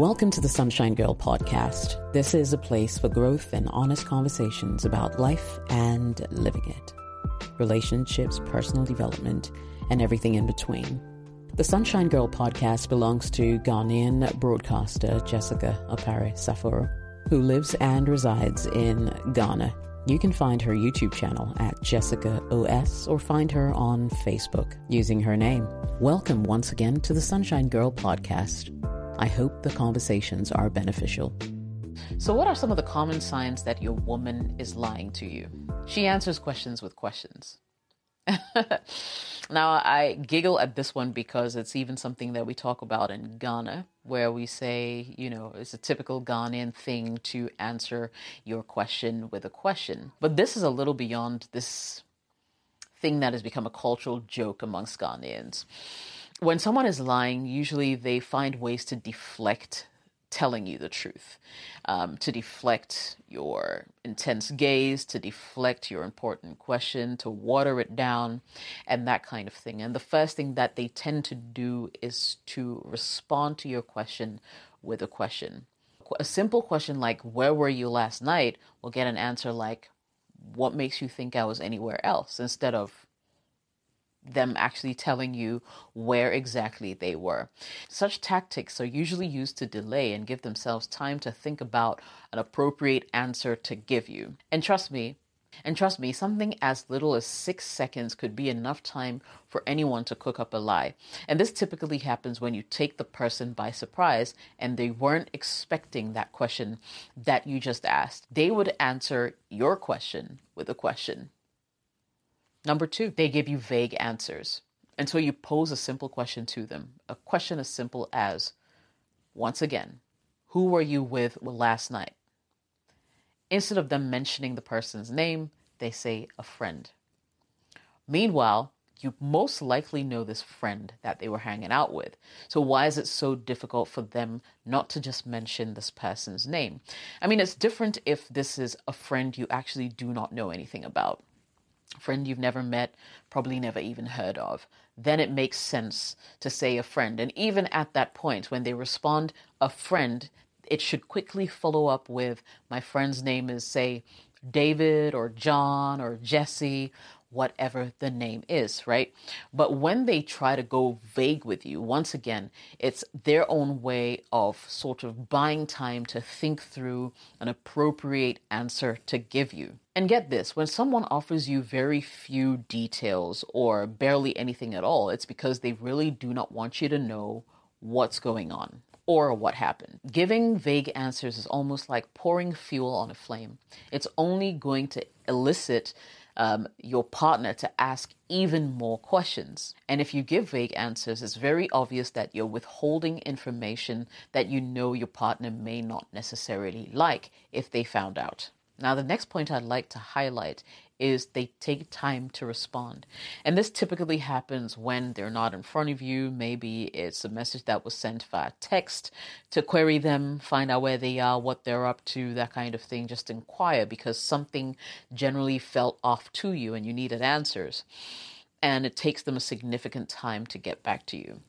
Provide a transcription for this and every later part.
Welcome to the Sunshine Girl podcast. This is a place for growth and honest conversations about life and living it, relationships, personal development, and everything in between. The Sunshine Girl podcast belongs to Ghanaian broadcaster Jessica Opare Saforo, who lives and resides in Ghana. You can find her YouTube channel at Jessica OS or find her on Facebook using her name. Welcome once again to the Sunshine Girl podcast. I hope the conversations are beneficial. So, what are some of the common signs that your woman is lying to you? She answers questions with questions. now, I giggle at this one because it's even something that we talk about in Ghana, where we say, you know, it's a typical Ghanaian thing to answer your question with a question. But this is a little beyond this thing that has become a cultural joke amongst Ghanaians when someone is lying, usually they find ways to deflect telling you the truth, um, to deflect your intense gaze, to deflect your important question, to water it down, and that kind of thing. And the first thing that they tend to do is to respond to your question with a question. A simple question like, Where were you last night? will get an answer like, What makes you think I was anywhere else? instead of, them actually telling you where exactly they were. Such tactics are usually used to delay and give themselves time to think about an appropriate answer to give you. And trust me, and trust me, something as little as six seconds could be enough time for anyone to cook up a lie. And this typically happens when you take the person by surprise and they weren't expecting that question that you just asked. They would answer your question with a question. Number two, they give you vague answers. And so you pose a simple question to them. A question as simple as, once again, who were you with last night? Instead of them mentioning the person's name, they say a friend. Meanwhile, you most likely know this friend that they were hanging out with. So, why is it so difficult for them not to just mention this person's name? I mean, it's different if this is a friend you actually do not know anything about friend you've never met, probably never even heard of, then it makes sense to say a friend. And even at that point, when they respond a friend, it should quickly follow up with my friend's name is, say, David or John or Jesse whatever the name is, right? But when they try to go vague with you, once again, it's their own way of sort of buying time to think through an appropriate answer to give you. And get this when someone offers you very few details or barely anything at all, it's because they really do not want you to know what's going on or what happened. Giving vague answers is almost like pouring fuel on a flame. It's only going to elicit um, your partner to ask even more questions. And if you give vague answers, it's very obvious that you're withholding information that you know your partner may not necessarily like if they found out. Now, the next point I'd like to highlight is they take time to respond. And this typically happens when they're not in front of you. Maybe it's a message that was sent via text to query them, find out where they are, what they're up to, that kind of thing. Just inquire because something generally felt off to you and you needed answers. And it takes them a significant time to get back to you.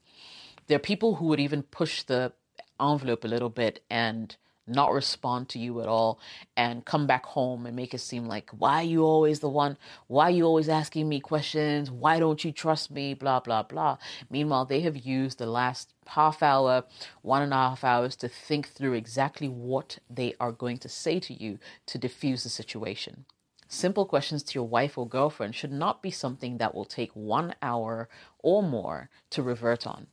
There are people who would even push the envelope a little bit and not respond to you at all and come back home and make it seem like why are you always the one? Why are you always asking me questions? Why don't you trust me? Blah blah blah. Meanwhile they have used the last half hour one and a half hours to think through exactly what they are going to say to you to diffuse the situation. Simple questions to your wife or girlfriend should not be something that will take one hour or more to revert on.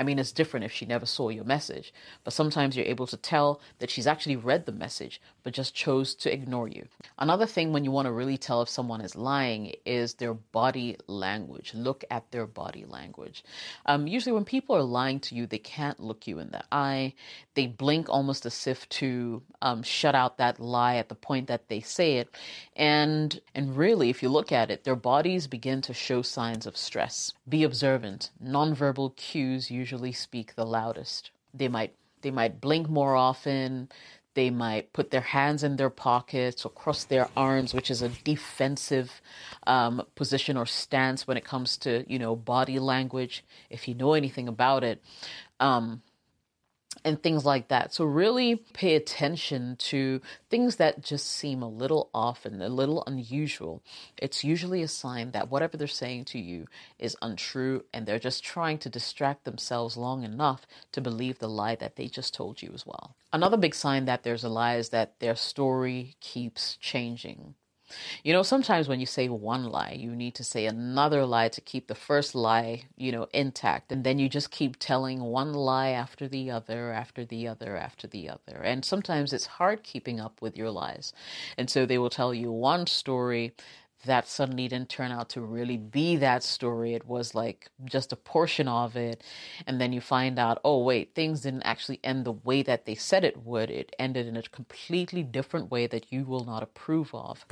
I mean, it's different if she never saw your message, but sometimes you're able to tell that she's actually read the message, but just chose to ignore you. Another thing when you want to really tell if someone is lying is their body language. Look at their body language. Um, usually, when people are lying to you, they can't look you in the eye. They blink almost as if to um, shut out that lie at the point that they say it. And and really, if you look at it, their bodies begin to show signs of stress. Be observant. Nonverbal cues usually usually speak the loudest. They might they might blink more often. They might put their hands in their pockets or cross their arms, which is a defensive um, position or stance when it comes to you know body language. If you know anything about it, um, and things like that. So, really pay attention to things that just seem a little off and a little unusual. It's usually a sign that whatever they're saying to you is untrue and they're just trying to distract themselves long enough to believe the lie that they just told you as well. Another big sign that there's a lie is that their story keeps changing. You know, sometimes when you say one lie, you need to say another lie to keep the first lie, you know, intact. And then you just keep telling one lie after the other, after the other, after the other. And sometimes it's hard keeping up with your lies. And so they will tell you one story that suddenly didn't turn out to really be that story. It was like just a portion of it. And then you find out, oh, wait, things didn't actually end the way that they said it would. It ended in a completely different way that you will not approve of.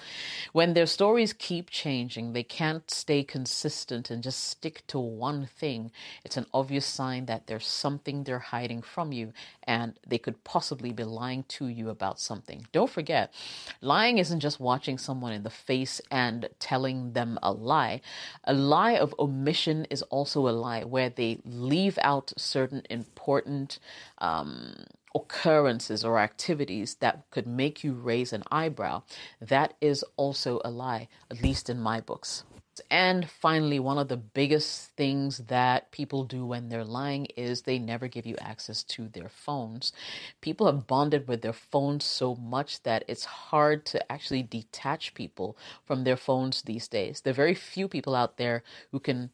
When their stories keep changing, they can't stay consistent and just stick to one thing. It's an obvious sign that there's something they're hiding from you and they could possibly be lying to you about something. Don't forget, lying isn't just watching someone in the face and and telling them a lie. A lie of omission is also a lie where they leave out certain important um, occurrences or activities that could make you raise an eyebrow. That is also a lie, at least in my books. And finally, one of the biggest things that people do when they're lying is they never give you access to their phones. People have bonded with their phones so much that it's hard to actually detach people from their phones these days. There are very few people out there who can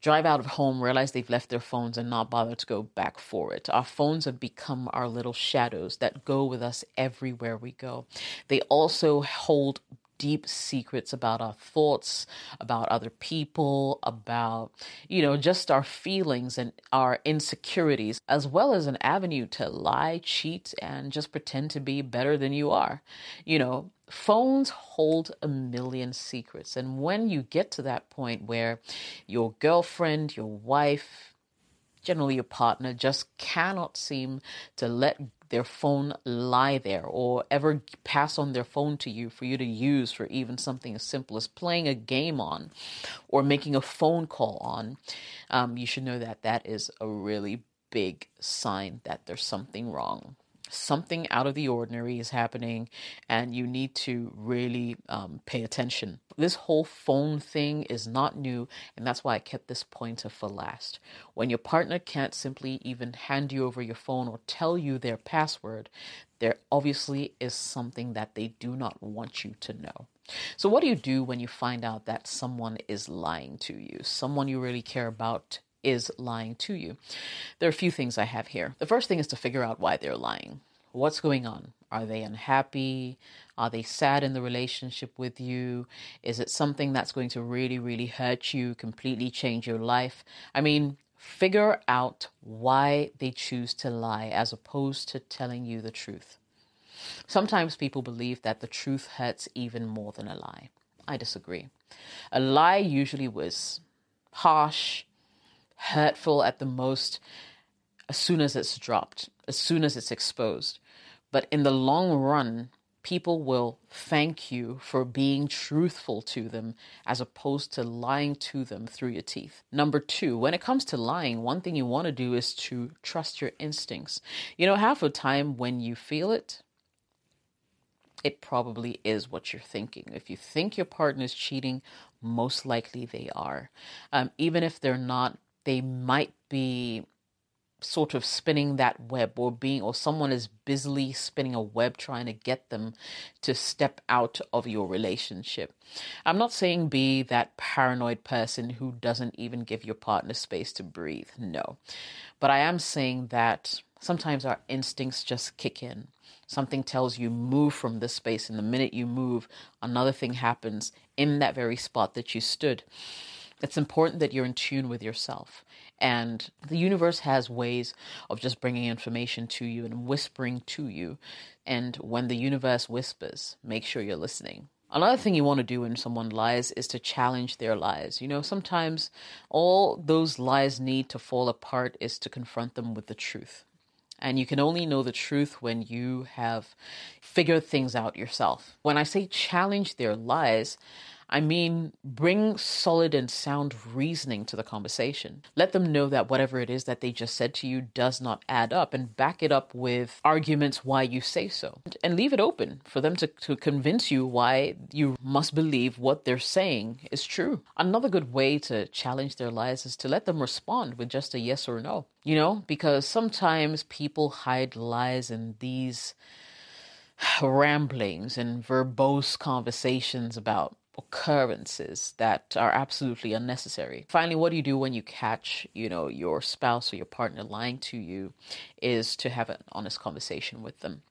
drive out of home, realize they've left their phones, and not bother to go back for it. Our phones have become our little shadows that go with us everywhere we go. They also hold deep secrets about our thoughts, about other people, about, you know, just our feelings and our insecurities, as well as an avenue to lie, cheat, and just pretend to be better than you are. You know, phones hold a million secrets. And when you get to that point where your girlfriend, your wife, generally your partner, just cannot seem to let their phone lie there or ever pass on their phone to you for you to use for even something as simple as playing a game on or making a phone call on, um, you should know that that is a really big sign that there's something wrong something out of the ordinary is happening and you need to really um, pay attention. This whole phone thing is not new, and that's why I kept this pointer for last. When your partner can't simply even hand you over your phone or tell you their password, there obviously is something that they do not want you to know. So, what do you do when you find out that someone is lying to you? Someone you really care about is lying to you. There are a few things I have here. The first thing is to figure out why they're lying. What's going on? Are they unhappy? Are they sad in the relationship with you? Is it something that's going to really, really hurt you, completely change your life? I mean, figure out why they choose to lie as opposed to telling you the truth. Sometimes people believe that the truth hurts even more than a lie. I disagree. A lie usually was harsh, hurtful at the most as soon as it's dropped, as soon as it's exposed. But in the long run, people will thank you for being truthful to them as opposed to lying to them through your teeth. Number two, when it comes to lying, one thing you want to do is to trust your instincts. You know, half the time when you feel it, it probably is what you're thinking. If you think your partner is cheating, most likely they are. Um, even if they're not, they might be sort of spinning that web or being or someone is busily spinning a web trying to get them to step out of your relationship. I'm not saying be that paranoid person who doesn't even give your partner space to breathe. No. But I am saying that sometimes our instincts just kick in. Something tells you move from this space and the minute you move another thing happens in that very spot that you stood. It's important that you're in tune with yourself. And the universe has ways of just bringing information to you and whispering to you. And when the universe whispers, make sure you're listening. Another thing you want to do when someone lies is to challenge their lies. You know, sometimes all those lies need to fall apart is to confront them with the truth. And you can only know the truth when you have figured things out yourself. When I say challenge their lies, I mean, bring solid and sound reasoning to the conversation. Let them know that whatever it is that they just said to you does not add up and back it up with arguments why you say so. And leave it open for them to, to convince you why you must believe what they're saying is true. Another good way to challenge their lies is to let them respond with just a yes or no. You know, because sometimes people hide lies in these ramblings and verbose conversations about occurrences that are absolutely unnecessary. Finally, what do you do when you catch, you know, your spouse or your partner lying to you is to have an honest conversation with them.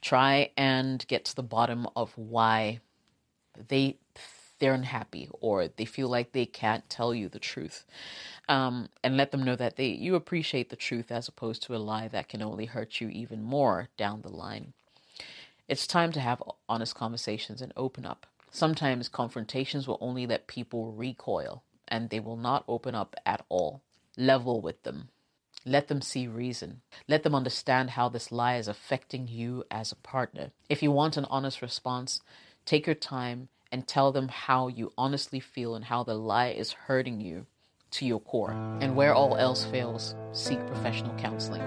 Try and get to the bottom of why they they're unhappy or they feel like they can't tell you the truth. Um, and let them know that they you appreciate the truth as opposed to a lie that can only hurt you even more down the line. It's time to have honest conversations and open up. Sometimes confrontations will only let people recoil and they will not open up at all. Level with them. Let them see reason. Let them understand how this lie is affecting you as a partner. If you want an honest response, take your time and tell them how you honestly feel and how the lie is hurting you to your core. And where all else fails, seek professional counseling.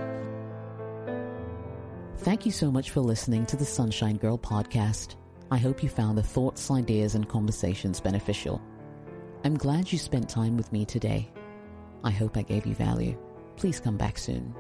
Thank you so much for listening to the Sunshine Girl podcast. I hope you found the thoughts, ideas, and conversations beneficial. I'm glad you spent time with me today. I hope I gave you value. Please come back soon.